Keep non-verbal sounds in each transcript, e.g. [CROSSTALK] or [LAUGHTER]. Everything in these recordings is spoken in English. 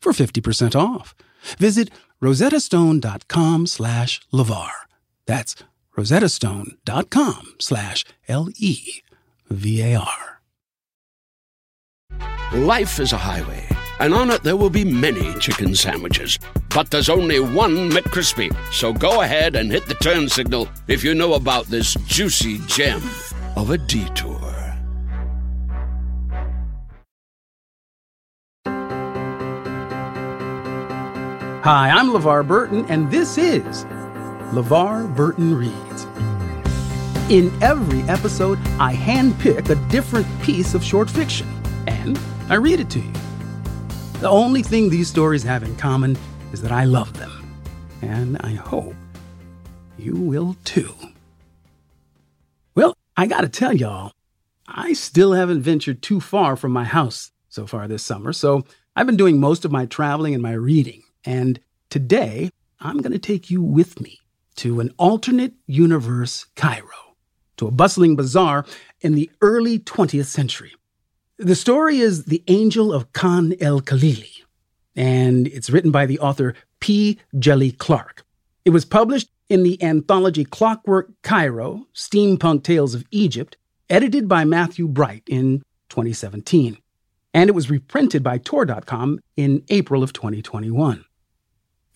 for 50% off. Visit rosettastone.com slash LeVar. That's rosettastone.com slash L-E-V-A-R. Life is a highway, and on it there will be many chicken sandwiches. But there's only one McCrispy. So go ahead and hit the turn signal if you know about this juicy gem of a detour. Hi, I'm LeVar Burton, and this is LeVar Burton Reads. In every episode, I handpick a different piece of short fiction, and I read it to you. The only thing these stories have in common is that I love them, and I hope you will too. Well, I gotta tell y'all, I still haven't ventured too far from my house so far this summer, so I've been doing most of my traveling and my reading. And today, I'm going to take you with me to an alternate universe Cairo, to a bustling bazaar in the early 20th century. The story is The Angel of Khan el Khalili, and it's written by the author P. Djèlí Clark. It was published in the anthology Clockwork Cairo Steampunk Tales of Egypt, edited by Matthew Bright in 2017. And it was reprinted by Tor.com in April of 2021.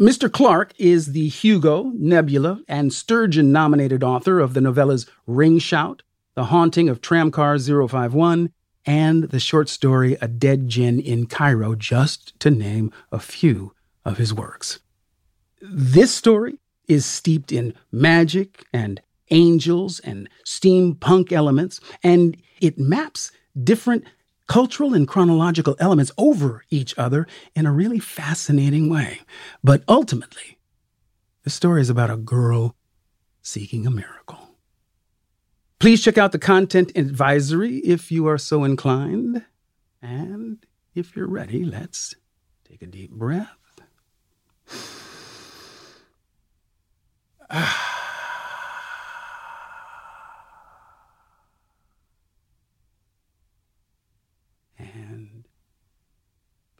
Mr. Clark is the Hugo, Nebula, and Sturgeon nominated author of the novellas Ring Shout, The Haunting of Tramcar 051, and the short story A Dead Djinn in Cairo, just to name a few of his works. This story is steeped in magic and angels and steampunk elements, and it maps different cultural and chronological elements over each other in a really fascinating way. But ultimately, the story is about a girl seeking a miracle. Please check out the content advisory if you are so inclined. And if you're ready, let's take a deep breath. [SIGHS] Ah.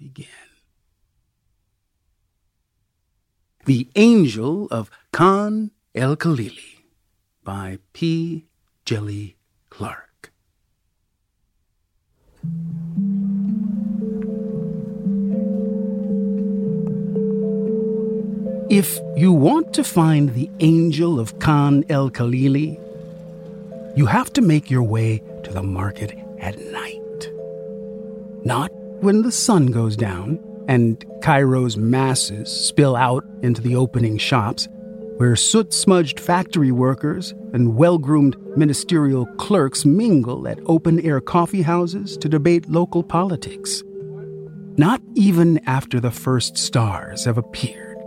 Begin. The Angel of Khan el Khalili by P. Djèlí Clark. If you want to find the angel of Khan el Khalili, you have to make your way to the market at night. Not when the sun goes down and Cairo's masses spill out into the opening shops, where soot smudged factory workers and well groomed ministerial clerks mingle at open air coffee houses to debate local politics. Not even after the first stars have appeared,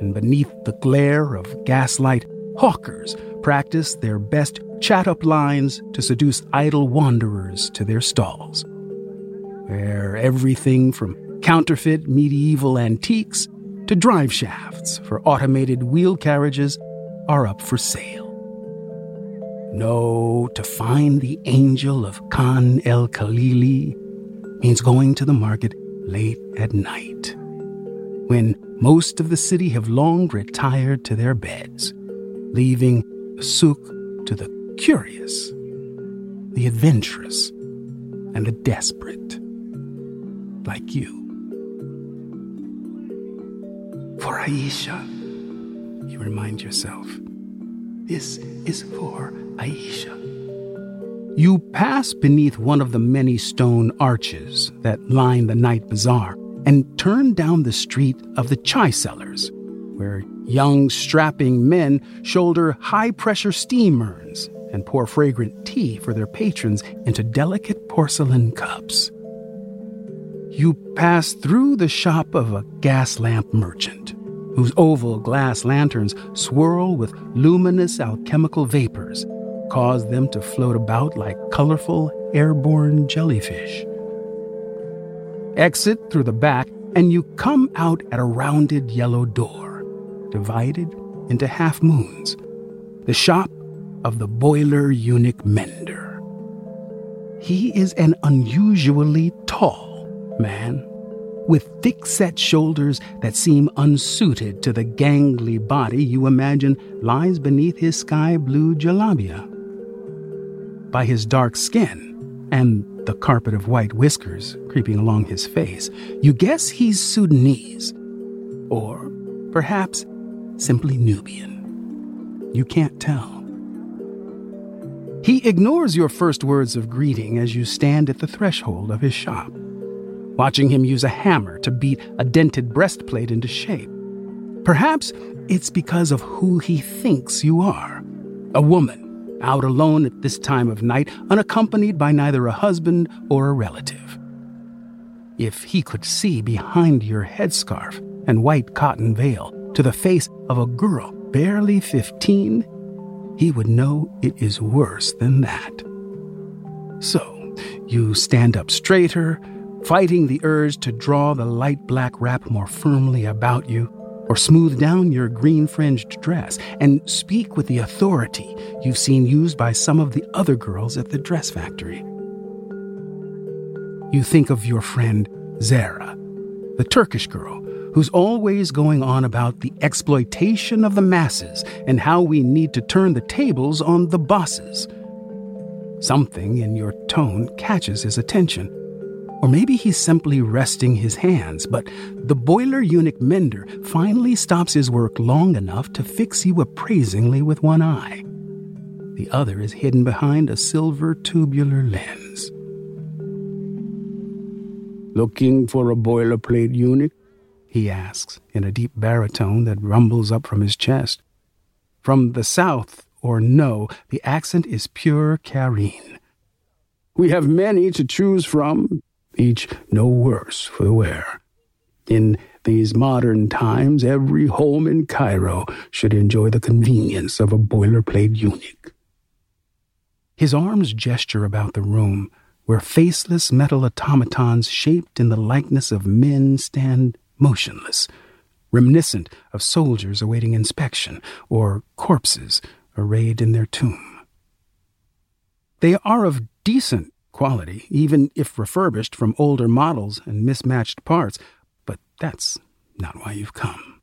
and beneath the glare of gaslight, hawkers practice their best chat up lines to seduce idle wanderers to their stalls where everything from counterfeit medieval antiques to drive shafts for automated wheel carriages are up for sale. No, to find the angel of Khan el Khalili means going to the market late at night, when most of the city have long retired to their beds, leaving the souk to the curious, the adventurous, and the desperate like you. For Aisha, you remind yourself, this is for Aisha. You pass beneath one of the many stone arches that line the night bazaar and turn down the street of the chai sellers, where young, strapping men shoulder high pressure steam urns and pour fragrant tea for their patrons into delicate porcelain cups. You pass through the shop of a gas lamp merchant, whose oval glass lanterns swirl with luminous alchemical vapors, cause them to float about like colorful airborne jellyfish. Exit through the back, and you come out at a rounded yellow door, divided into half moons. The shop of the boiler eunuch Mender. He is an unusually tall man, with thick set shoulders that seem unsuited to the gangly body you imagine lies beneath his sky blue jalabia. By his dark skin and the carpet of white whiskers creeping along his face, you guess he's Sudanese. Or perhaps simply Nubian. You can't tell. He ignores your first words of greeting as you stand at the threshold of his shop, watching him use a hammer to beat a dented breastplate into shape. Perhaps it's because of who he thinks you are a woman, out alone at this time of night, unaccompanied by neither a husband or a relative. If he could see behind your headscarf and white cotton veil to the face of a girl barely 15, he would know it is worse than that. So, you stand up straighter, fighting the urge to draw the light black wrap more firmly about you, or smooth down your green fringed dress and speak with the authority you've seen used by some of the other girls at the dress factory. You think of your friend Zara, the Turkish girl who's always going on about the exploitation of the masses and how we need to turn the tables on the bosses. Something in your tone catches his attention. Or maybe he's simply resting his hands, but the boiler eunuch Mender finally stops his work long enough to fix you appraisingly with one eye. The other is hidden behind a silver tubular lens. Looking for a boilerplate eunuch? he asks in a deep baritone that rumbles up from his chest. From the south, or no, the accent is pure Cairene. We have many to choose from, each no worse for the wear. In these modern times, every home in Cairo should enjoy the convenience of a boilerplate eunuch. His arms gesture about the room, where faceless metal automatons shaped in the likeness of men stand motionless, reminiscent of soldiers awaiting inspection or corpses arrayed in their tomb. They are of decent quality, even if refurbished from older models and mismatched parts, but that's not why you've come.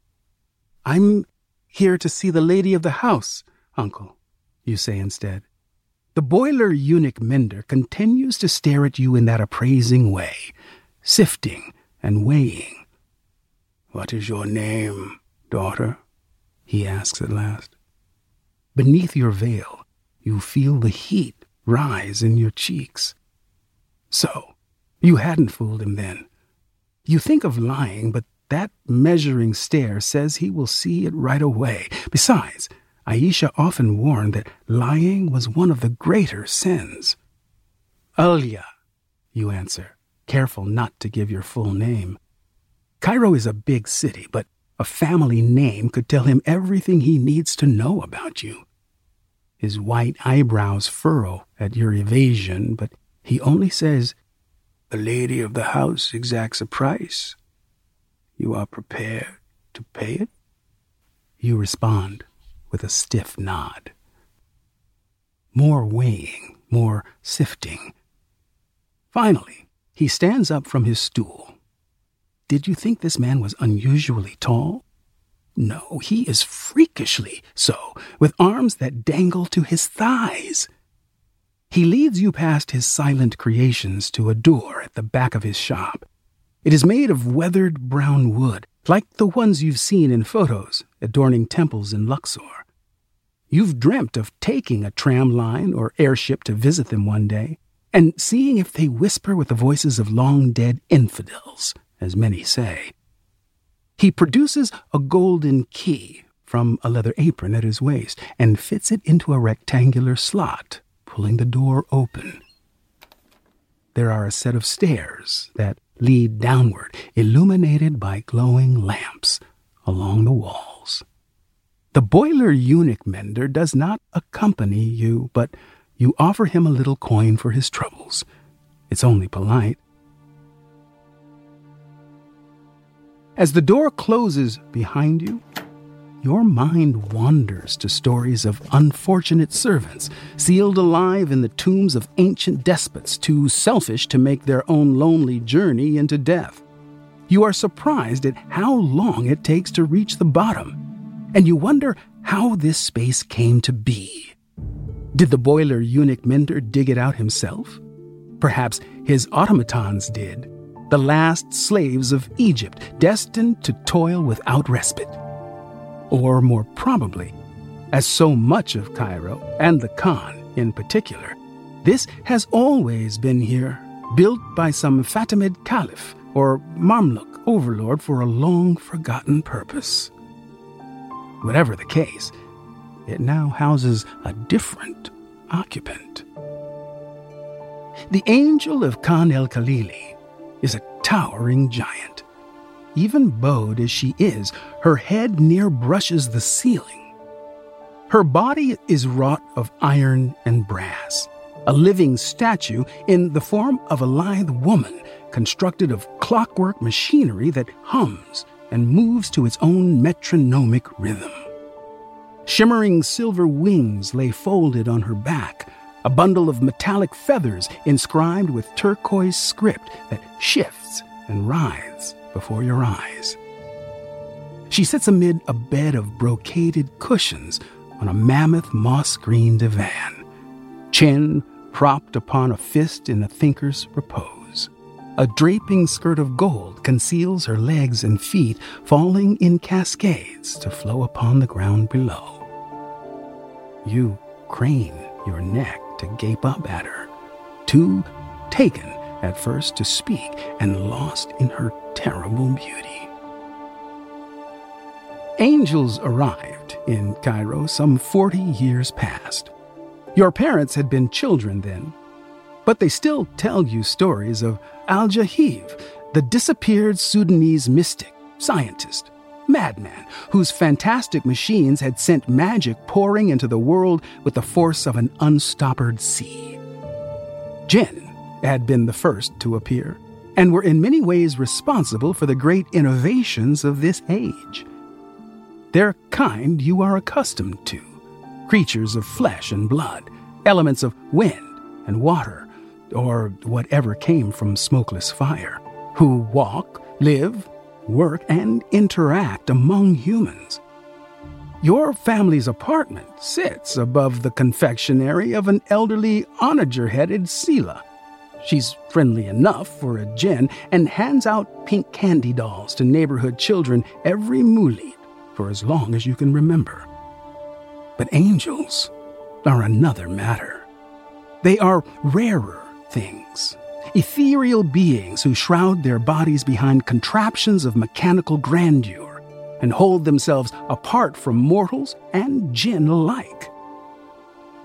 I'm here to see the lady of the house, uncle, you say instead. The boiler eunuch Mender continues to stare at you in that appraising way, sifting and weighing. What is your name, daughter? he asks at last. Beneath your veil, you feel the heat rise in your cheeks. So, you hadn't fooled him then. You think of lying, but that measuring stare says he will see it right away. Besides, Aisha often warned that lying was one of the greater sins. Alia, you answer, careful not to give your full name. Cairo is a big city, but a family name could tell him everything he needs to know about you. His white eyebrows furrow at your evasion, but he only says, The lady of the house exacts a price. You are prepared to pay it? You respond with a stiff nod. More weighing, more sifting. Finally, he stands up from his stool did you think this man was unusually tall? No, he is freakishly so, with arms that dangle to his thighs. He leads you past his silent creations to a door at the back of his shop. It is made of weathered brown wood, like the ones you've seen in photos adorning temples in Luxor. You've dreamt of taking a tram line or airship to visit them one day, and seeing if they whisper with the voices of long dead infidels as many say. He produces a golden key from a leather apron at his waist and fits it into a rectangular slot, pulling the door open. There are a set of stairs that lead downward, illuminated by glowing lamps along the walls. The boiler eunuch mender does not accompany you, but you offer him a little coin for his troubles. It's only polite. As the door closes behind you, your mind wanders to stories of unfortunate servants sealed alive in the tombs of ancient despots too selfish to make their own lonely journey into death. You are surprised at how long it takes to reach the bottom, and you wonder how this space came to be. Did the boiler eunuch Mender dig it out himself? Perhaps his automatons did, the last slaves of Egypt, destined to toil without respite. Or more probably, as so much of Cairo, and the Khan in particular, this has always been here, built by some Fatimid caliph or Mamluk overlord for a long forgotten purpose. Whatever the case, it now houses a different occupant. The angel of Khan el Khalili is a towering giant. Even bowed as she is, her head near brushes the ceiling. Her body is wrought of iron and brass, a living statue in the form of a lithe woman constructed of clockwork machinery that hums and moves to its own metronomic rhythm. Shimmering silver wings lay folded on her back, a bundle of metallic feathers inscribed with turquoise script that shifts and writhes before your eyes. She sits amid a bed of brocaded cushions on a mammoth moss green divan, chin propped upon a fist in a thinker's repose. A draping skirt of gold conceals her legs and feet, falling in cascades to flow upon the ground below. You crane your neck to gape up at her, too taken at first to speak and lost in her terrible beauty. Angels arrived in Cairo some 40 years past. Your parents had been children then, but they still tell you stories of Al Jahiz, the disappeared Sudanese mystic, scientist, madman, whose fantastic machines had sent magic pouring into the world with the force of an unstoppered sea. Jinn had been the first to appear, and were in many ways responsible for the great innovations of this age. Their kind you are accustomed to creatures of flesh and blood, elements of wind and water, or whatever came from smokeless fire, who walk, live, work, and interact among humans. Your family's apartment sits above the confectionery of an elderly onager headed Sela. She's friendly enough for a Jinn and hands out pink candy dolls to neighborhood children every Moolid for as long as you can remember. But angels are another matter. They are rarer things, ethereal beings who shroud their bodies behind contraptions of mechanical grandeur and hold themselves apart from mortals and jinn alike.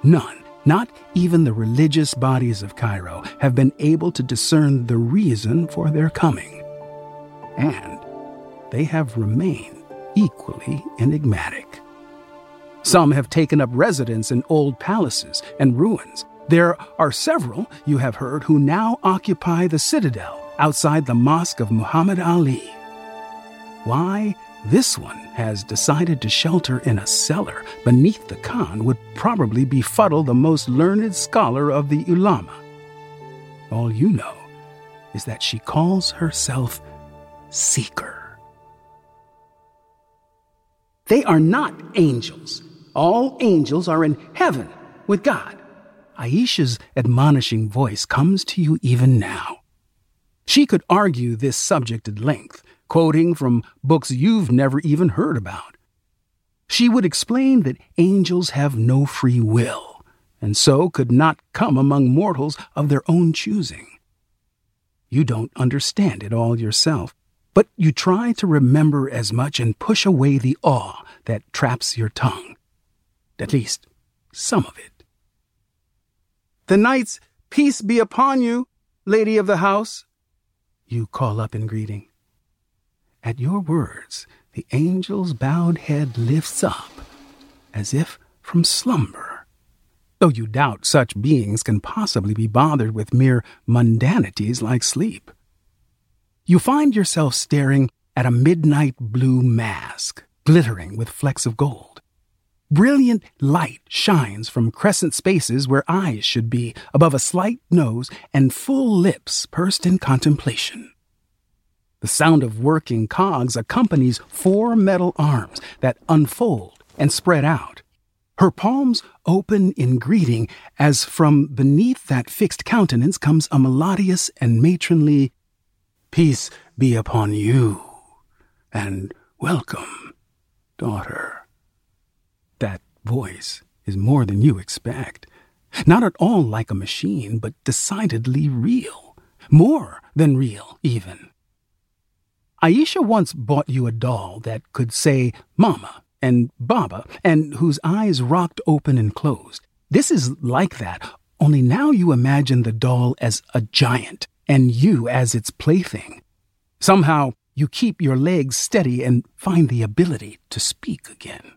None, not even the religious bodies of Cairo, have been able to discern the reason for their coming. And they have remained equally enigmatic. Some have taken up residence in old palaces and ruins there are several, you have heard, who now occupy the citadel outside the Mosque of Muhammad Ali. Why this one has decided to shelter in a cellar beneath the Khan would probably befuddle the most learned scholar of the ulama. All you know is that she calls herself Seeker. They are not angels. All angels are in heaven with God. Aisha's admonishing voice comes to you even now. She could argue this subject at length, quoting from books you've never even heard about. She would explain that angels have no free will, and so could not come among mortals of their own choosing. You don't understand it all yourself, but you try to remember as much and push away the awe that traps your tongue. At least, some of it. The night's peace be upon you, lady of the house. you call up in greeting. At your words, the angel's bowed head lifts up, as if from slumber. Though you doubt such beings can possibly be bothered with mere mundanities like sleep. You find yourself staring at a midnight blue mask, glittering with flecks of gold. Brilliant light shines from crescent spaces where eyes should be, above a slight nose and full lips pursed in contemplation. The sound of working cogs accompanies four metal arms that unfold and spread out. Her palms open in greeting as from beneath that fixed countenance comes a melodious and matronly Peace be upon you, and welcome, daughter. That voice is more than you expect. Not at all like a machine, but decidedly real. More than real, even. Aisha once bought you a doll that could say Mama and Baba and whose eyes rocked open and closed. This is like that, only now you imagine the doll as a giant and you as its plaything. Somehow, you keep your legs steady and find the ability to speak again.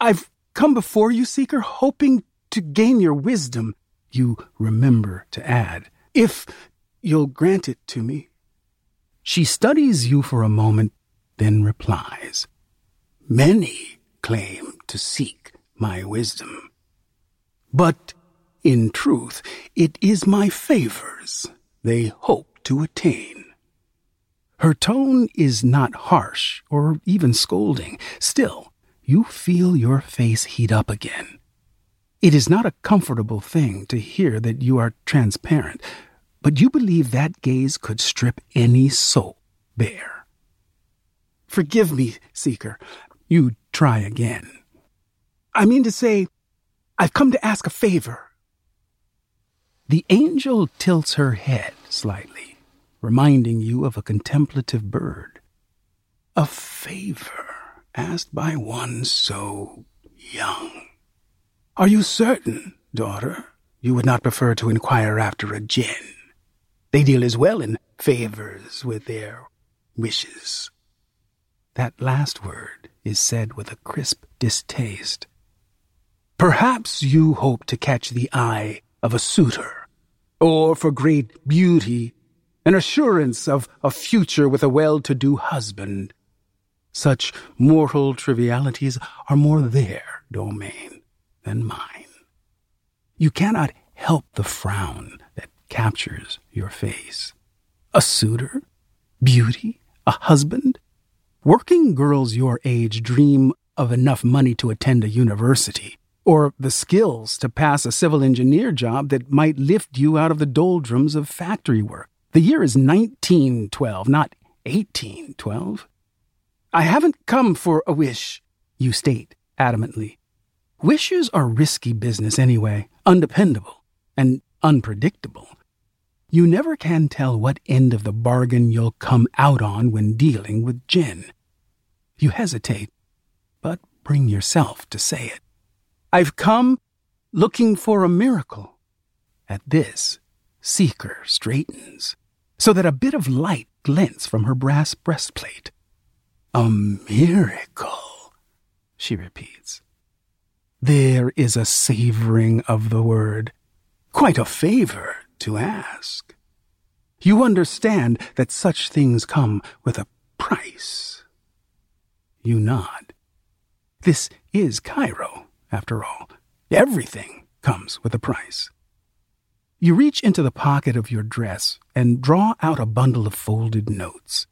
I've come before you, Seeker, hoping to gain your wisdom, you remember to add, if you'll grant it to me. She studies you for a moment, then replies, Many claim to seek my wisdom. But in truth, it is my favors they hope to attain. Her tone is not harsh or even scolding. Still, you feel your face heat up again. It is not a comfortable thing to hear that you are transparent, but you believe that gaze could strip any soul bare. Forgive me, Seeker. You try again. I mean to say, I've come to ask a favor. The angel tilts her head slightly, reminding you of a contemplative bird. A favor asked by one so young. Are you certain, daughter, you would not prefer to inquire after a jinn? They deal as well in favors with their wishes. That last word is said with a crisp distaste. Perhaps you hope to catch the eye of a suitor, or for great beauty, an assurance of a future with a well-to-do husband. Such mortal trivialities are more their domain than mine. You cannot help the frown captures your face. A suitor? Beauty? A husband? Working girls your age dream of enough money to attend a university, or the skills to pass a civil engineer job that might lift you out of the doldrums of factory work. The year is 1912, not 1812. I haven't come for a wish, you state adamantly. Wishes are risky business anyway, undependable, and unpredictable. You never can tell what end of the bargain you'll come out on when dealing with jinn. You hesitate, but bring yourself to say it. I've come looking for a miracle. At this, Seeker straightens, so that a bit of light glints from her brass breastplate. A miracle, she repeats. There is a savoring of the word, quite a favor to ask. You understand that such things come with a price. You nod. This is Cairo, after all. Everything comes with a price. You reach into the pocket of your dress and draw out a bundle of folded notes.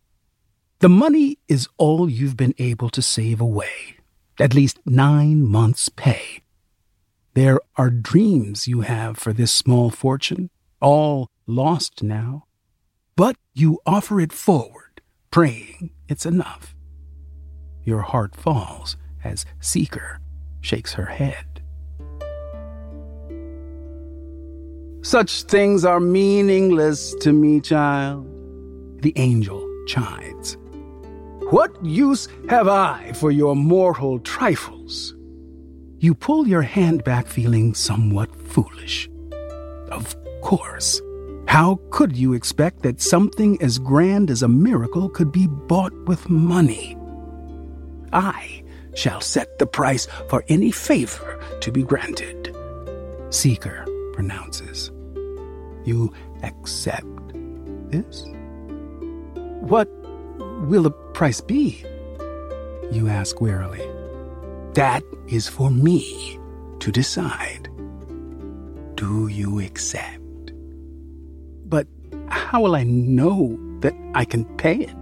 The money is all you've been able to save away, at least nine months' pay. There are dreams you have for this small fortune, all lost now. But you offer it forward, praying it's enough. Your heart falls as Seeker shakes her head. Such things are meaningless to me, child, the angel chides. What use have I for your mortal trifles? You pull your hand back, feeling somewhat foolish. Of course. How could you expect that something as grand as a miracle could be bought with money? I shall set the price for any favor to be granted. Seeker pronounces. You accept this? What will the price be? You ask wearily. That is for me to decide. Do you accept? But how will I know that I can pay it?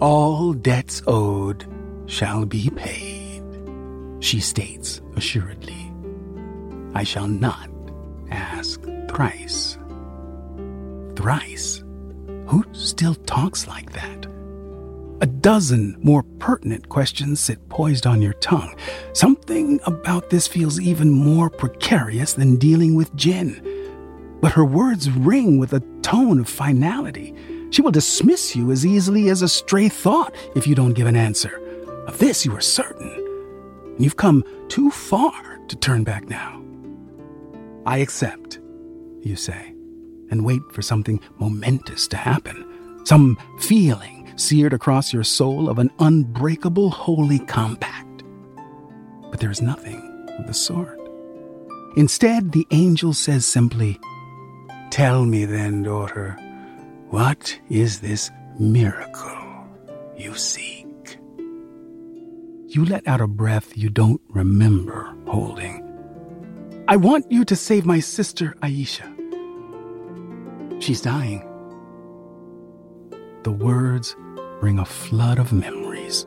All debts owed shall be paid, she states assuredly. I shall not ask thrice. Thrice? Who still talks like that? A dozen more pertinent questions sit poised on your tongue. Something about this feels even more precarious than dealing with jinn. But her words ring with a tone of finality. She will dismiss you as easily as a stray thought if you don't give an answer. Of this you are certain. And you've come too far to turn back now. I accept, you say, and wait for something momentous to happen. Some feeling seared across your soul of an unbreakable holy compact. But there is nothing of the sort. Instead, the angel says simply, Tell me then, daughter, what is this miracle you seek? You let out a breath you don't remember holding. I want you to save my sister, Aisha. She's dying. The words bring a flood of memories.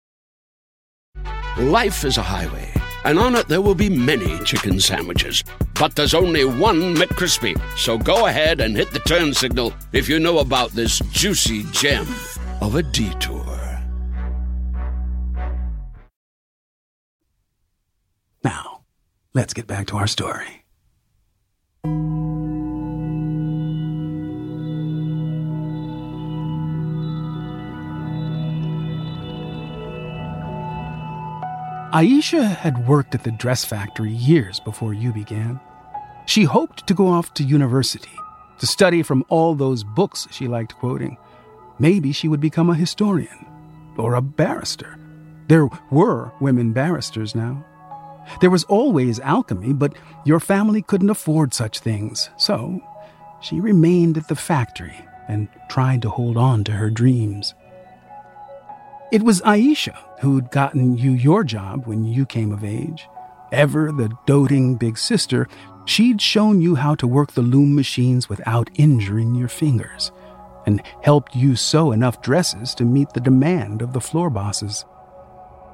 Life is a highway, and on it there will be many chicken sandwiches. But there's only one McCrispy. So go ahead and hit the turn signal if you know about this juicy gem of a detour. Now, let's get back to our story. Aisha had worked at the dress factory years before you began. She hoped to go off to university, to study from all those books she liked quoting. Maybe she would become a historian or a barrister. There were women barristers now. There was always alchemy, but your family couldn't afford such things, so she remained at the factory and tried to hold on to her dreams. It was Aisha who'd gotten you your job when you came of age. Ever the doting big sister, she'd shown you how to work the loom machines without injuring your fingers, and helped you sew enough dresses to meet the demand of the floor bosses.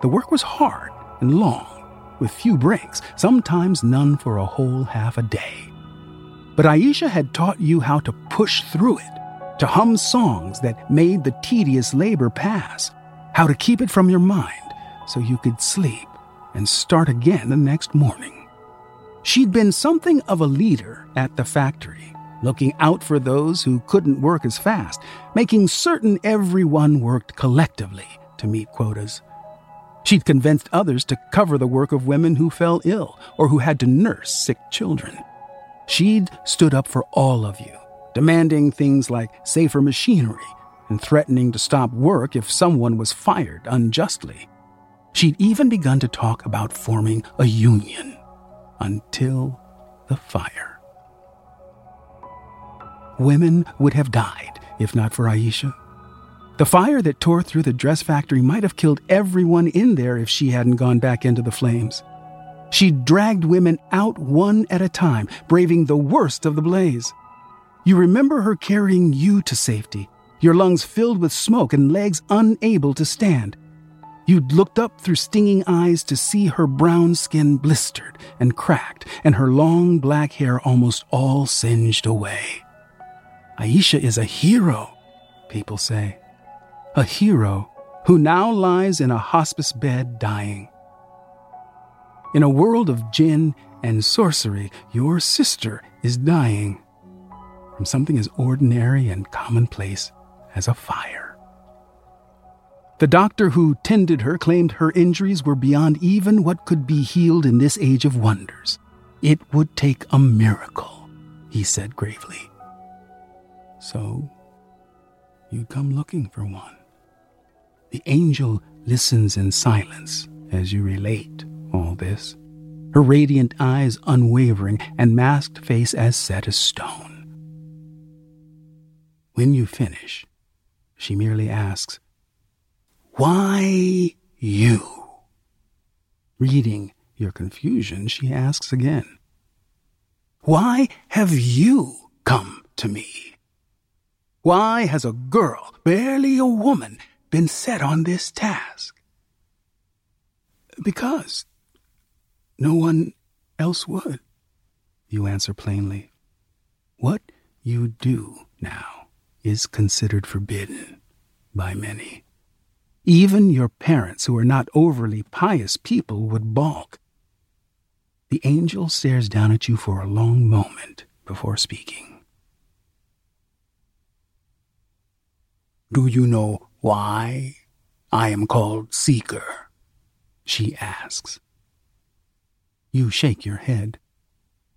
The work was hard and long, with few breaks, sometimes none for a whole half a day. But Aisha had taught you how to push through it, to hum songs that made the tedious labor pass, how to keep it from your mind so you could sleep and start again the next morning. She'd been something of a leader at the factory, looking out for those who couldn't work as fast, making certain everyone worked collectively to meet quotas. She'd convinced others to cover the work of women who fell ill or who had to nurse sick children. She'd stood up for all of you, demanding things like safer machinery and threatening to stop work if someone was fired unjustly. She'd even begun to talk about forming a union until the fire. Women would have died if not for Aisha. The fire that tore through the dress factory might have killed everyone in there if she hadn't gone back into the flames. She dragged women out one at a time, braving the worst of the blaze. You remember her carrying you to safety, your lungs filled with smoke and legs unable to stand. You'd looked up through stinging eyes to see her brown skin blistered and cracked, and her long black hair almost all singed away. Aisha is a hero, people say. A hero who now lies in a hospice bed dying. In a world of jinn and sorcery, your sister is dying from something as ordinary and commonplace as a fire. The doctor who tended her claimed her injuries were beyond even what could be healed in this age of wonders. It would take a miracle, he said gravely. So, you'd come looking for one. The angel listens in silence as you relate all this, her radiant eyes unwavering and masked face as set as stone. When you finish, she merely asks, Why you? Reading your confusion, she asks again, Why have you come to me? Why has a girl, barely a woman, been set on this task? Because no one else would, you answer plainly. What you do now is considered forbidden by many. Even your parents, who are not overly pious people, would balk. The angel stares down at you for a long moment before speaking. Do you know why I am called Seeker? She asks. You shake your head.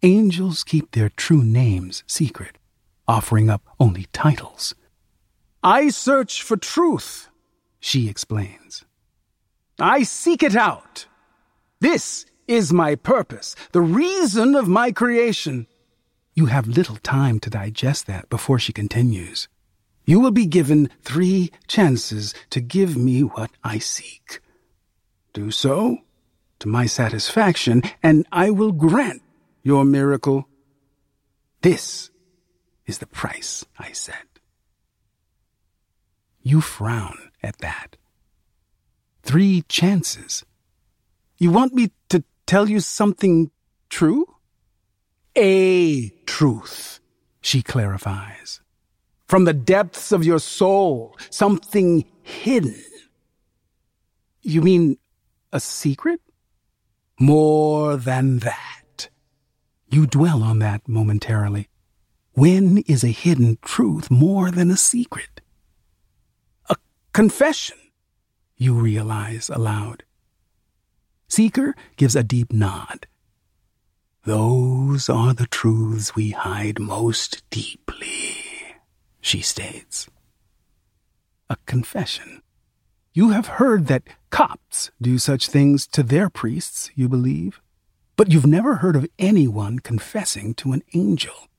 Angels keep their true names secret offering up only titles. I search for truth, she explains. I seek it out. This is my purpose, the reason of my creation. You have little time to digest that before she continues. You will be given three chances to give me what I seek. Do so to my satisfaction, and I will grant your miracle. This is the price, I said. You frown at that. Three chances. You want me to tell you something true? A truth, she clarifies. From the depths of your soul, something hidden. You mean a secret? More than that. You dwell on that momentarily. When is a hidden truth more than a secret? A confession, you realize aloud. Seeker gives a deep nod. Those are the truths we hide most deeply, she states. A confession. You have heard that Copts do such things to their priests, you believe, but you've never heard of anyone confessing to an angel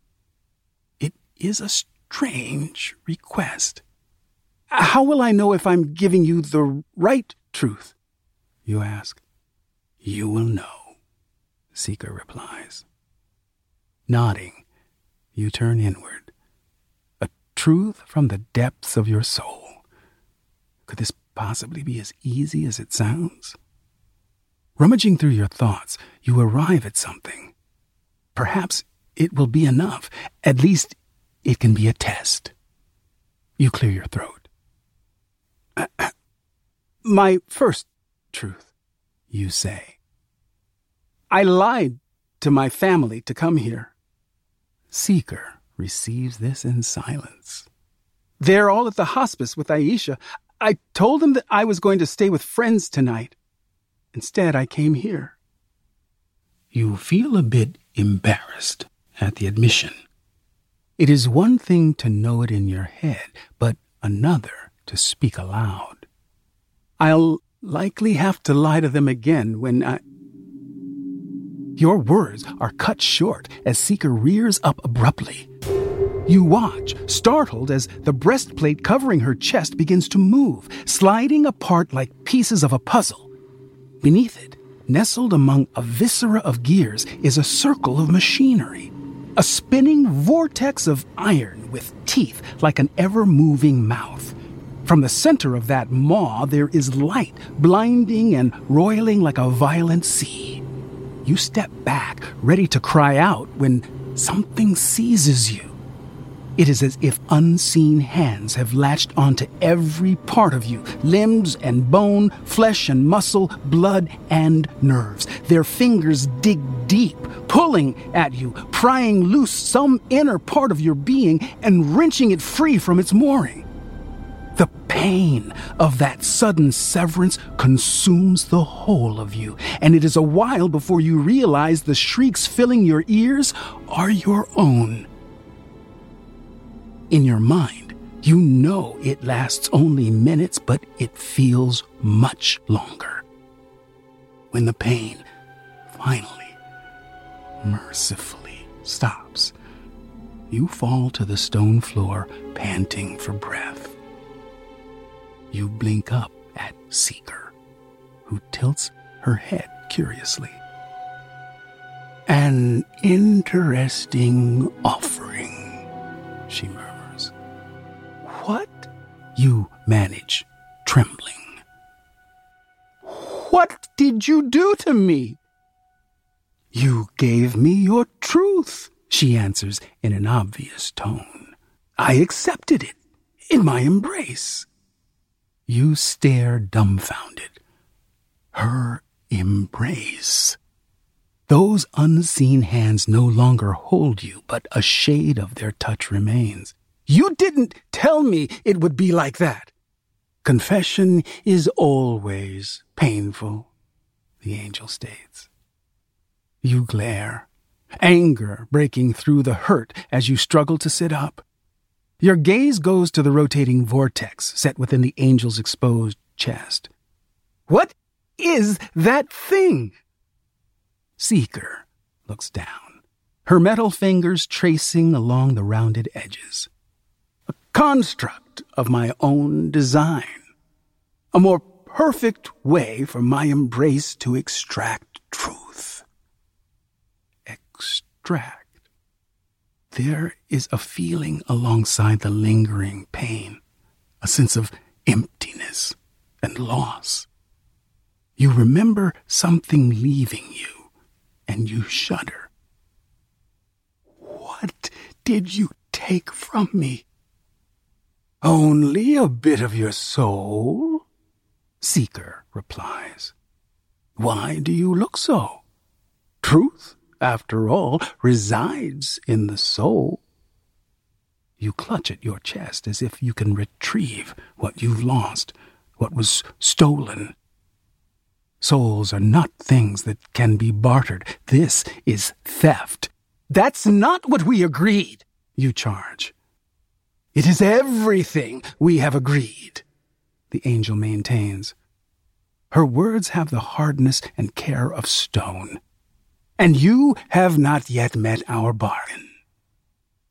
is a strange request. How will I know if I'm giving you the right truth? You ask. You will know, Seeker replies. Nodding, you turn inward. A truth from the depths of your soul. Could this possibly be as easy as it sounds? Rummaging through your thoughts, you arrive at something. Perhaps it will be enough, at least it can be a test. You clear your throat. [CLEARS THROAT] My first truth, you say. I lied to my family to come here. Seeker receives this in silence. They're all at the hospice with Aisha. I told them that I was going to stay with friends tonight. Instead, I came here. You feel a bit embarrassed at the admission. It is one thing to know it in your head, but another to speak aloud. I'll likely have to lie to them again when I. Your words are cut short as Seeker rears up abruptly. You watch, startled, as the breastplate covering her chest begins to move, sliding apart like pieces of a puzzle. Beneath it, nestled among a viscera of gears, is a circle of machinery. A spinning vortex of iron with teeth like an ever moving mouth. From the center of that maw, there is light, blinding and roiling like a violent sea. You step back, ready to cry out, when something seizes you. It is as if unseen hands have latched onto every part of you limbs and bone, flesh and muscle, blood and nerves. Their fingers dig deep, pulling at you, prying loose some inner part of your being and wrenching it free from its mooring. The pain of that sudden severance consumes the whole of you, and it is a while before you realize the shrieks filling your ears are your own. In your mind, you know it lasts only minutes, but it feels much longer. When the pain finally, mercifully stops, you fall to the stone floor, panting for breath. You blink up at Seeker, who tilts her head curiously. An interesting offering, she murmurs. You manage, trembling. What did you do to me? You gave me your truth, she answers in an obvious tone. I accepted it in my embrace. You stare dumbfounded. Her embrace. Those unseen hands no longer hold you, but a shade of their touch remains. You didn't tell me it would be like that. Confession is always painful, the angel states. You glare, anger breaking through the hurt as you struggle to sit up. Your gaze goes to the rotating vortex set within the angel's exposed chest. What is that thing? Seeker looks down, her metal fingers tracing along the rounded edges construct of my own design. A more perfect way for my embrace to extract truth. Extract. There is a feeling alongside the lingering pain, a sense of emptiness and loss. You remember something leaving you, and you shudder. What did you take from me? Only a bit of your soul? Seeker replies. Why do you look so? Truth, after all, resides in the soul. You clutch at your chest as if you can retrieve what you've lost, what was stolen. Souls are not things that can be bartered. This is theft. That's not what we agreed, you charge. It is everything we have agreed, the angel maintains. Her words have the hardness and care of stone. And you have not yet met our bargain.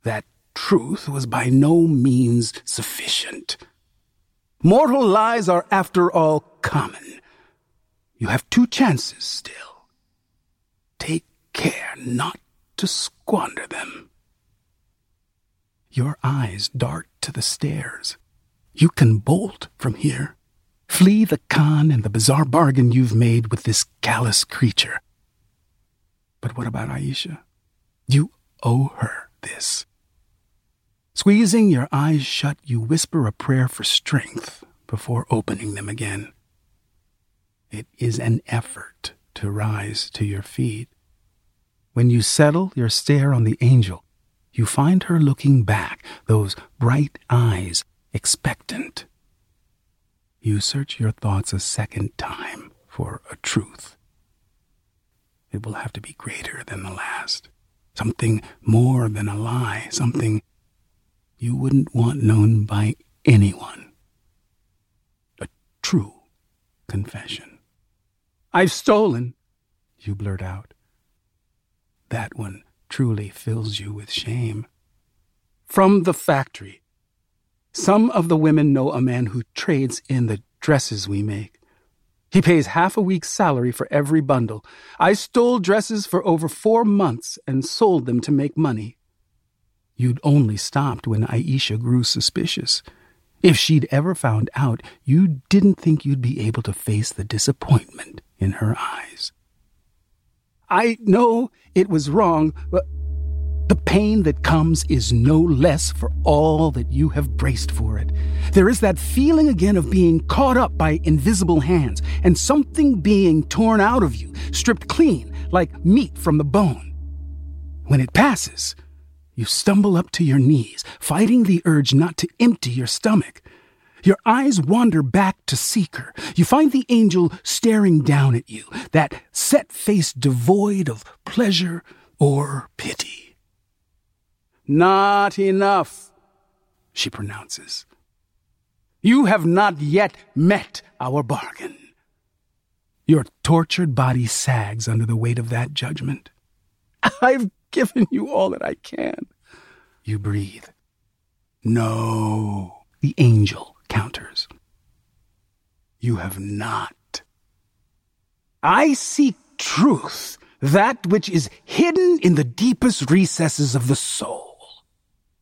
That truth was by no means sufficient. Mortal lies are, after all, common. You have two chances still. Take care not to squander them. Your eyes dart to the stairs. You can bolt from here. Flee the con and the bizarre bargain you've made with this callous creature. But what about Aisha? You owe her this. Squeezing your eyes shut, you whisper a prayer for strength before opening them again. It is an effort to rise to your feet. When you settle your stare on the angel, you find her looking back, those bright eyes expectant. You search your thoughts a second time for a truth. It will have to be greater than the last, something more than a lie, something you wouldn't want known by anyone. A true confession. I've stolen, you blurt out. That one truly fills you with shame. From the factory. Some of the women know a man who trades in the dresses we make. He pays half a week's salary for every bundle. I stole dresses for over four months and sold them to make money. You'd only stopped when Aisha grew suspicious. If she'd ever found out, you didn't think you'd be able to face the disappointment in her eyes. I know it was wrong, but the pain that comes is no less for all that you have braced for it. There is that feeling again of being caught up by invisible hands and something being torn out of you, stripped clean, like meat from the bone. When it passes, you stumble up to your knees, fighting the urge not to empty your stomach. Your eyes wander back to Seeker. You find the angel staring down at you, that set face devoid of pleasure or pity. Not enough, she pronounces. You have not yet met our bargain. Your tortured body sags under the weight of that judgment. [LAUGHS] I've given you all that I can. You breathe. No, the angel counters. You have not. I seek truth, that which is hidden in the deepest recesses of the soul.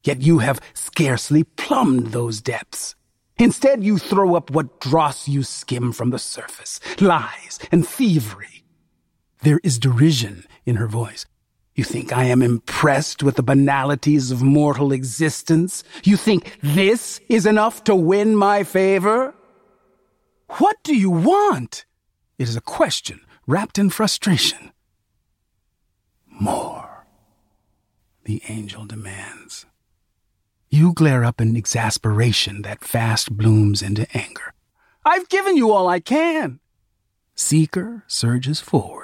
Yet you have scarcely plumbed those depths. Instead, you throw up what dross you skim from the surface lies and thievery. There is derision in her voice. You think I am impressed with the banalities of mortal existence? You think this is enough to win my favor? What do you want? It is a question wrapped in frustration. More, the angel demands. You glare up in exasperation that fast blooms into anger. I've given you all I can. Seeker surges forward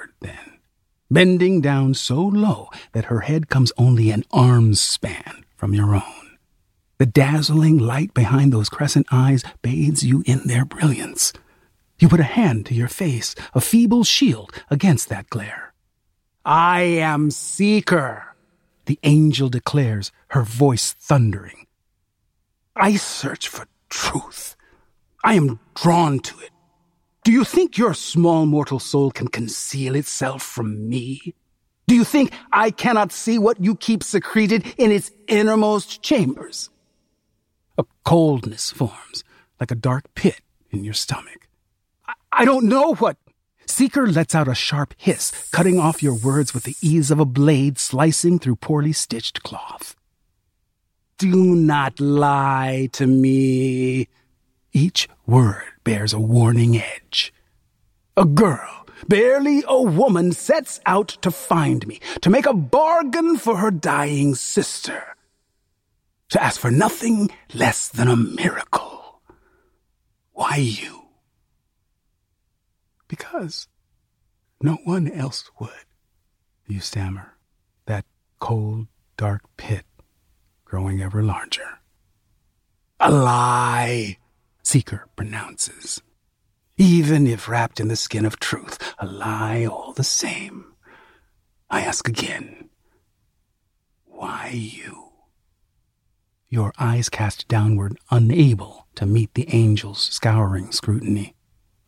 bending down so low that her head comes only an arm's span from your own. The dazzling light behind those crescent eyes bathes you in their brilliance. You put a hand to your face, a feeble shield against that glare. I am Seeker, the angel declares, her voice thundering. I search for truth. I am drawn to it. Do you think your small mortal soul can conceal itself from me? Do you think I cannot see what you keep secreted in its innermost chambers? A coldness forms, like a dark pit in your stomach. I, I don't know what. Seeker lets out a sharp hiss, cutting off your words with the ease of a blade slicing through poorly stitched cloth. Do not lie to me. Each word bears a warning edge. A girl, barely a woman, sets out to find me, to make a bargain for her dying sister, to ask for nothing less than a miracle. Why you? Because no one else would, you stammer, that cold, dark pit growing ever larger. A lie! Seeker pronounces. Even if wrapped in the skin of truth, a lie all the same. I ask again, why you? Your eyes cast downward, unable to meet the angel's scouring scrutiny.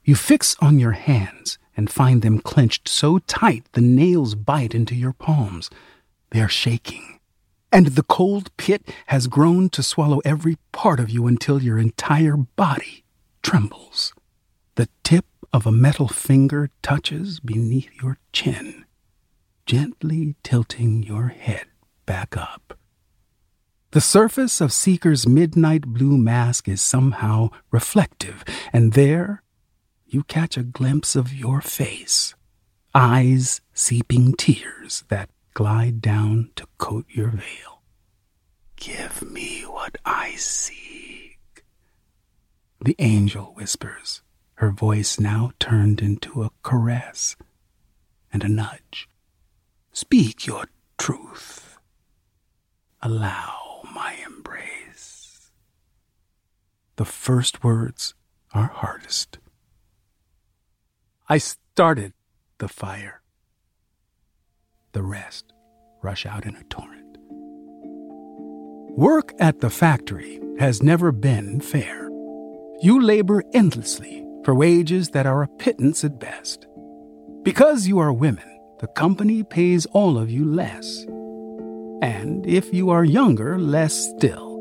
You fix on your hands and find them clenched so tight the nails bite into your palms. They are shaking and the cold pit has grown to swallow every part of you until your entire body trembles. The tip of a metal finger touches beneath your chin, gently tilting your head back up. The surface of Seeker's midnight blue mask is somehow reflective, and there you catch a glimpse of your face, eyes seeping tears that glide down to coat your veil. Give me what I seek. The angel whispers, her voice now turned into a caress and a nudge. Speak your truth. Allow my embrace. The first words are hardest. I started the fire. The rest rush out in a torrent. Work at the factory has never been fair. You labor endlessly for wages that are a pittance at best. Because you are women, the company pays all of you less. and if you are younger, less still.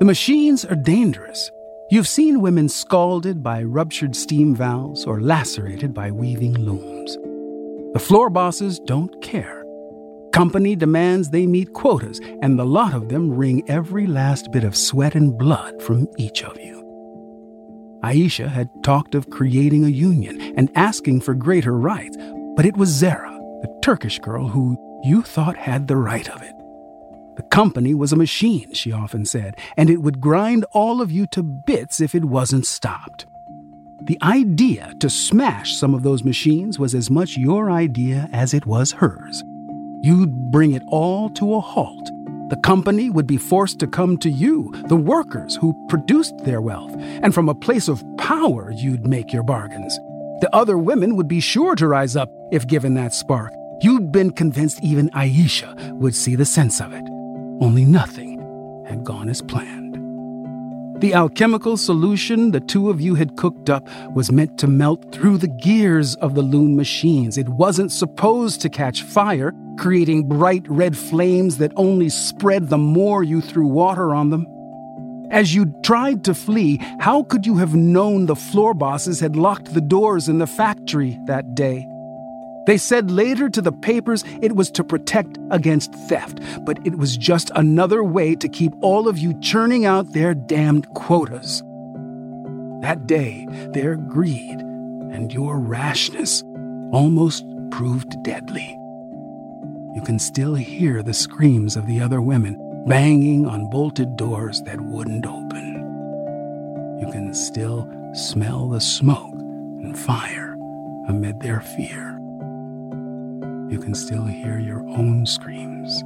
The machines are dangerous. You've seen women scalded by ruptured steam valves or lacerated by weaving looms. The floor bosses don't care. Company demands they meet quotas, and the lot of them wring every last bit of sweat and blood from each of you. Aisha had talked of creating a union and asking for greater rights, but it was Zara, the Turkish girl who you thought had the right of it. The company was a machine, she often said, and it would grind all of you to bits if it wasn't stopped. The idea to smash some of those machines was as much your idea as it was hers. You'd bring it all to a halt. The company would be forced to come to you, the workers who produced their wealth, and from a place of power you'd make your bargains. The other women would be sure to rise up if given that spark. You'd been convinced even Aisha would see the sense of it. Only nothing had gone as planned. The alchemical solution the two of you had cooked up was meant to melt through the gears of the loom machines. It wasn't supposed to catch fire, creating bright red flames that only spread the more you threw water on them. As you tried to flee, how could you have known the floor bosses had locked the doors in the factory that day? They said later to the papers it was to protect against theft, but it was just another way to keep all of you churning out their damned quotas. That day, their greed and your rashness almost proved deadly. You can still hear the screams of the other women banging on bolted doors that wouldn't open. You can still smell the smoke and fire amid their fear you can still hear your own screams.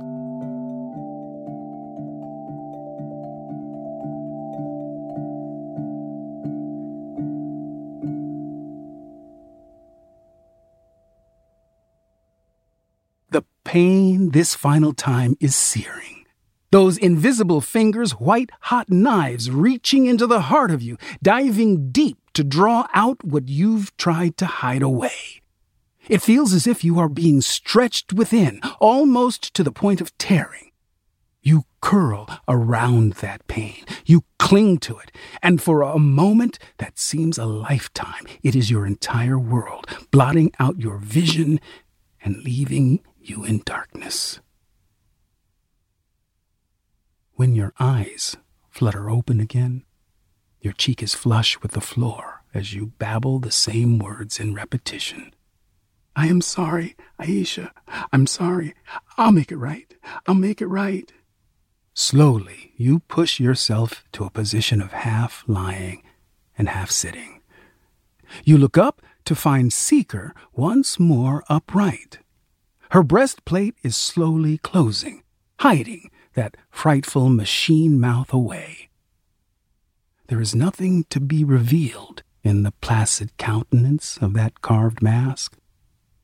The pain this final time is searing. Those invisible fingers, white hot knives reaching into the heart of you, diving deep to draw out what you've tried to hide away. It feels as if you are being stretched within, almost to the point of tearing. You curl around that pain. You cling to it. And for a moment that seems a lifetime, it is your entire world, blotting out your vision and leaving you in darkness. When your eyes flutter open again, your cheek is flush with the floor as you babble the same words in repetition. I am sorry, Aisha. I'm sorry. I'll make it right. I'll make it right. Slowly, you push yourself to a position of half lying and half sitting. You look up to find Seeker once more upright. Her breastplate is slowly closing, hiding that frightful machine mouth away. There is nothing to be revealed in the placid countenance of that carved mask.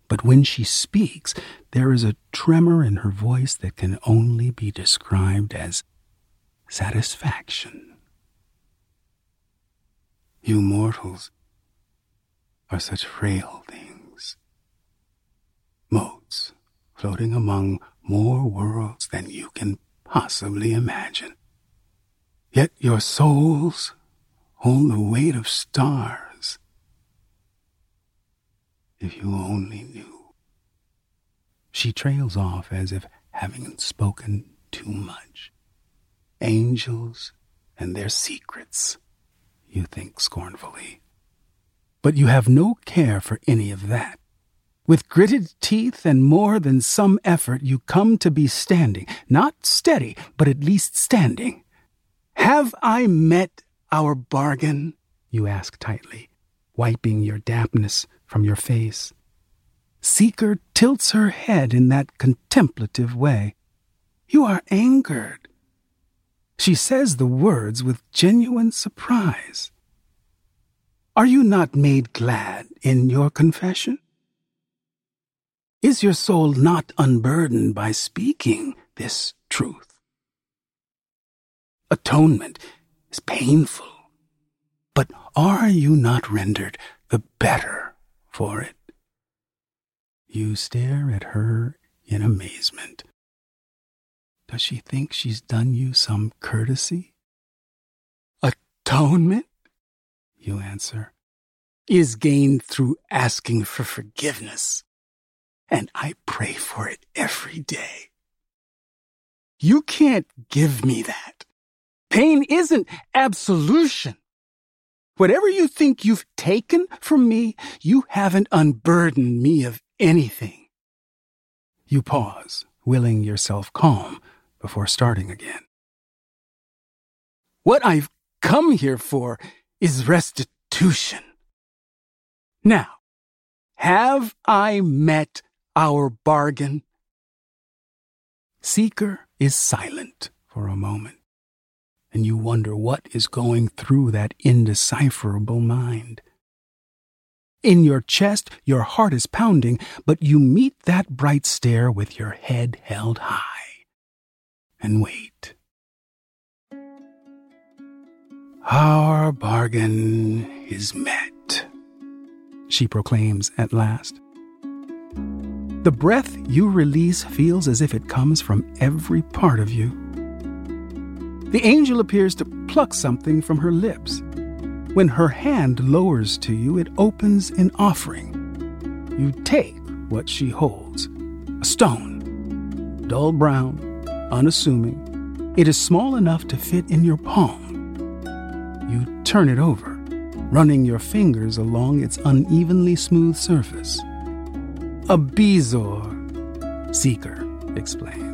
But when she speaks, there is a tremor in her voice that can only be described as satisfaction. You mortals are such frail things, motes floating among more worlds than you can possibly imagine. Yet your souls hold the weight of stars if you only knew. She trails off as if having spoken too much. Angels and their secrets, you think scornfully. But you have no care for any of that. With gritted teeth and more than some effort, you come to be standing, not steady, but at least standing. Have I met our bargain? You ask tightly, wiping your dampness from your face. Seeker tilts her head in that contemplative way. You are angered. She says the words with genuine surprise. Are you not made glad in your confession? Is your soul not unburdened by speaking this truth? Atonement is painful, but are you not rendered the better for it. You stare at her in amazement. Does she think she's done you some courtesy? Atonement, you answer, is gained through asking for forgiveness. And I pray for it every day. You can't give me that. Pain isn't absolution. Whatever you think you've taken from me, you haven't unburdened me of anything. You pause, willing yourself calm before starting again. What I've come here for is restitution. Now, have I met our bargain? Seeker is silent for a moment, and you wonder what is going through that indecipherable mind. In your chest, your heart is pounding, but you meet that bright stare with your head held high. And wait. Our bargain is met, she proclaims at last. The breath you release feels as if it comes from every part of you. The angel appears to pluck something from her lips. When her hand lowers to you, it opens in offering. You take what she holds a stone, dull brown, unassuming. It is small enough to fit in your palm. You turn it over, running your fingers along its unevenly smooth surface. A bezoar, Seeker explains.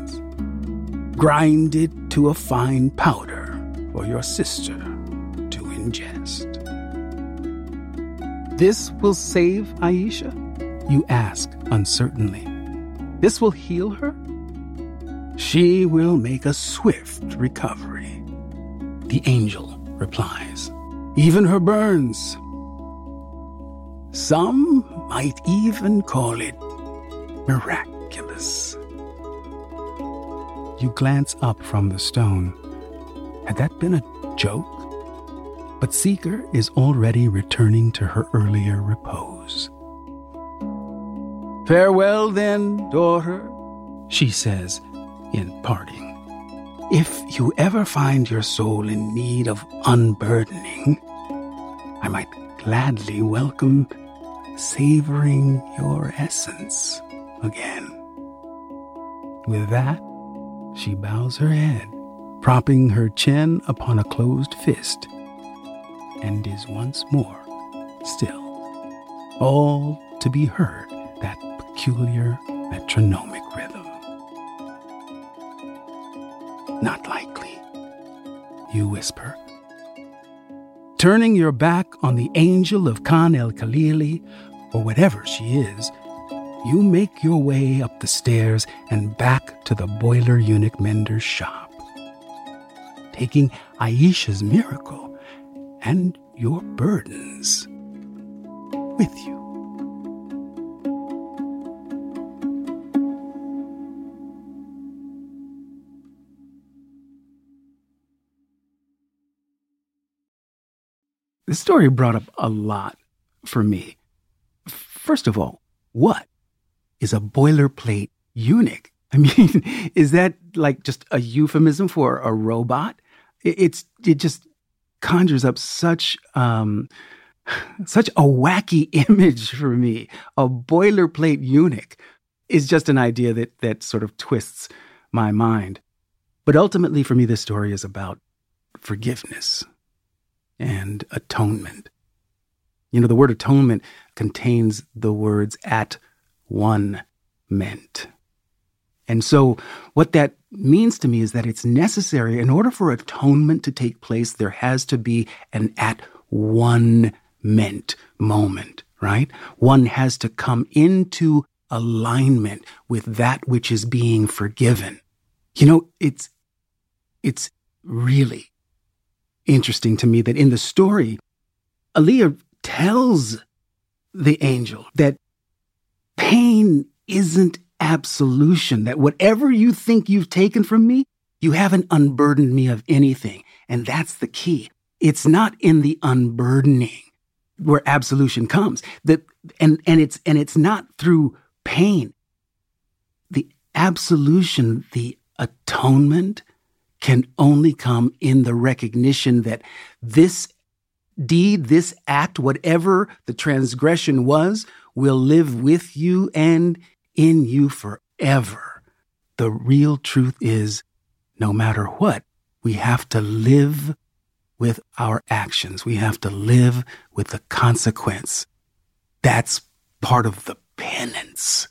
Grind it to a fine powder for your sister to ingest. This will save Aisha? You ask uncertainly. This will heal her? She will make a swift recovery. The angel replies. Even her burns some might even call it miraculous. You glance up from the stone. Had that been a joke? But Seeker is already returning to her earlier repose. Farewell, then, daughter, she says in parting. If you ever find your soul in need of unburdening, I might gladly welcome savoring your essence again. With that, she bows her head, propping her chin upon a closed fist, and is once more still. All to be heard that peculiar metronomic rhythm. Not likely, you whisper. Turning your back on the angel of Khan el Khalili, or whatever she is, you make your way up the stairs and back to the boiler eunuch mender's shop, taking Aisha's miracle and your burdens with you. The story brought up a lot for me. First of all, what is a boilerplate eunuch? I mean, [LAUGHS] is that like just a euphemism for a robot? It's it just conjures up such um, [SIGHS] such a wacky [LAUGHS] image for me. A boilerplate eunuch is just an idea that that sort of twists my mind. But ultimately, for me, this story is about forgiveness and atonement. You know, the word atonement contains the words at one meant. And so, what that means to me is that it's necessary in order for atonement to take place, there has to be an at one meant moment, right? One has to come into alignment with that which is being forgiven. You know, it's, it's really interesting to me that in the story, Aaliyah tells the angel that pain isn't absolution, that whatever you think you've taken from me, you haven't unburdened me of anything. And that's the key. It's not in the unburdening where absolution comes. That and and it's and it's not through pain. The absolution, the atonement can only come in the recognition that this deed, this act, whatever the transgression was, will live with you and in you forever. The real truth is, no matter what, we have to live with our actions. We have to live with the consequence. That's part of the penance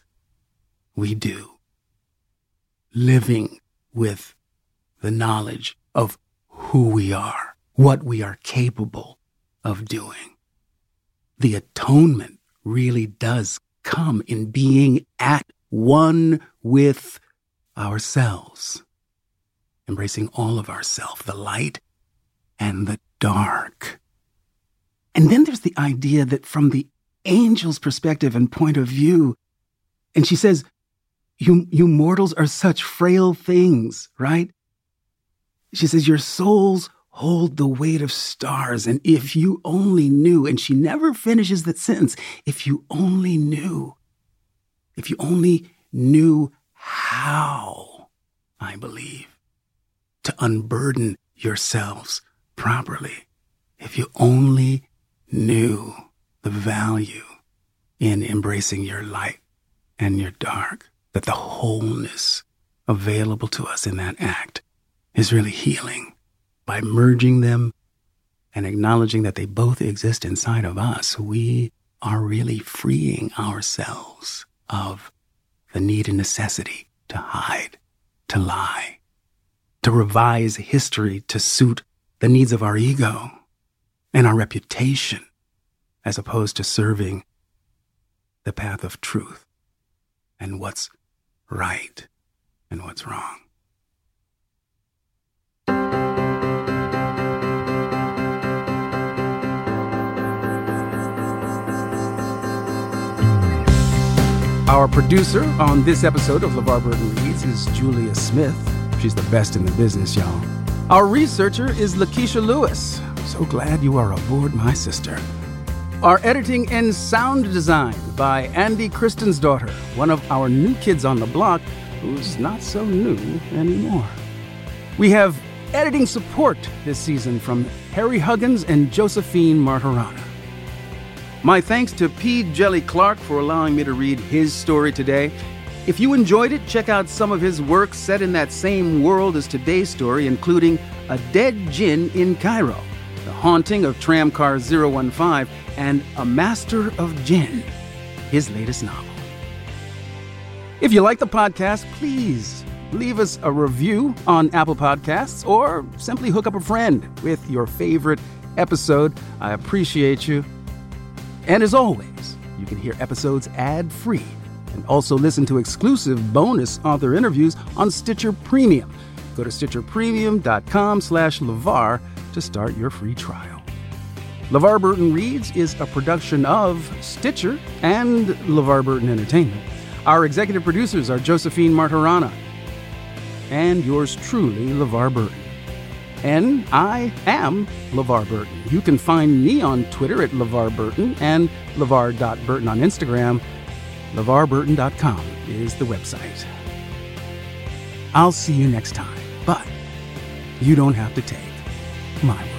we do. Living with the knowledge of who we are, what we are capable of doing. The atonement really does come in being at one with ourselves, embracing all of ourself, the light and the dark. And then there's the idea that from the angel's perspective and point of view, and she says, you, you mortals are such frail things, right? She says, Your souls hold the weight of stars. And if you only knew, and she never finishes that sentence, if you only knew, if you only knew how, I believe, to unburden yourselves properly, if you only knew the value in embracing your light and your dark, that the wholeness available to us in that act is really healing by merging them and acknowledging that they both exist inside of us. We are really freeing ourselves of the need and necessity to hide, to lie, to revise history to suit the needs of our ego and our reputation, as opposed to serving the path of truth and what's right and what's wrong. Our producer on this episode of LeVar Burton Reads is Julia Smith. She's the best in the business, y'all. Our researcher is Lakeisha Lewis. So glad you are aboard, my sister. Our editing and sound design by Andy Christensdaughter, one of our new kids on the block who's not so new anymore. We have editing support this season from Harry Huggins and Josephine Martirana. My thanks to P. Djèlí Clark for allowing me to read his story today. If you enjoyed it, check out some of his work set in that same world as today's story, including A Dead Djinn in Cairo, The Haunting of Tramcar 015, and A Master of Djinn, his latest novel. If you like the podcast, please leave us a review on Apple Podcasts or simply hook up a friend with your favorite episode. I appreciate you. And as always, you can hear episodes ad free and also listen to exclusive bonus author interviews on Stitcher Premium. Go to stitcherpremium.com slash LeVar to start your free trial. LeVar Burton Reads is a production of Stitcher and LeVar Burton Entertainment. Our executive producers are Josephine Martirana and yours truly, LeVar Burton. And I am LeVar Burton. You can find me on Twitter at LeVar Burton and LeVar.Burton on Instagram. LeVarBurton.com is the website. I'll see you next time, but you don't have to take my word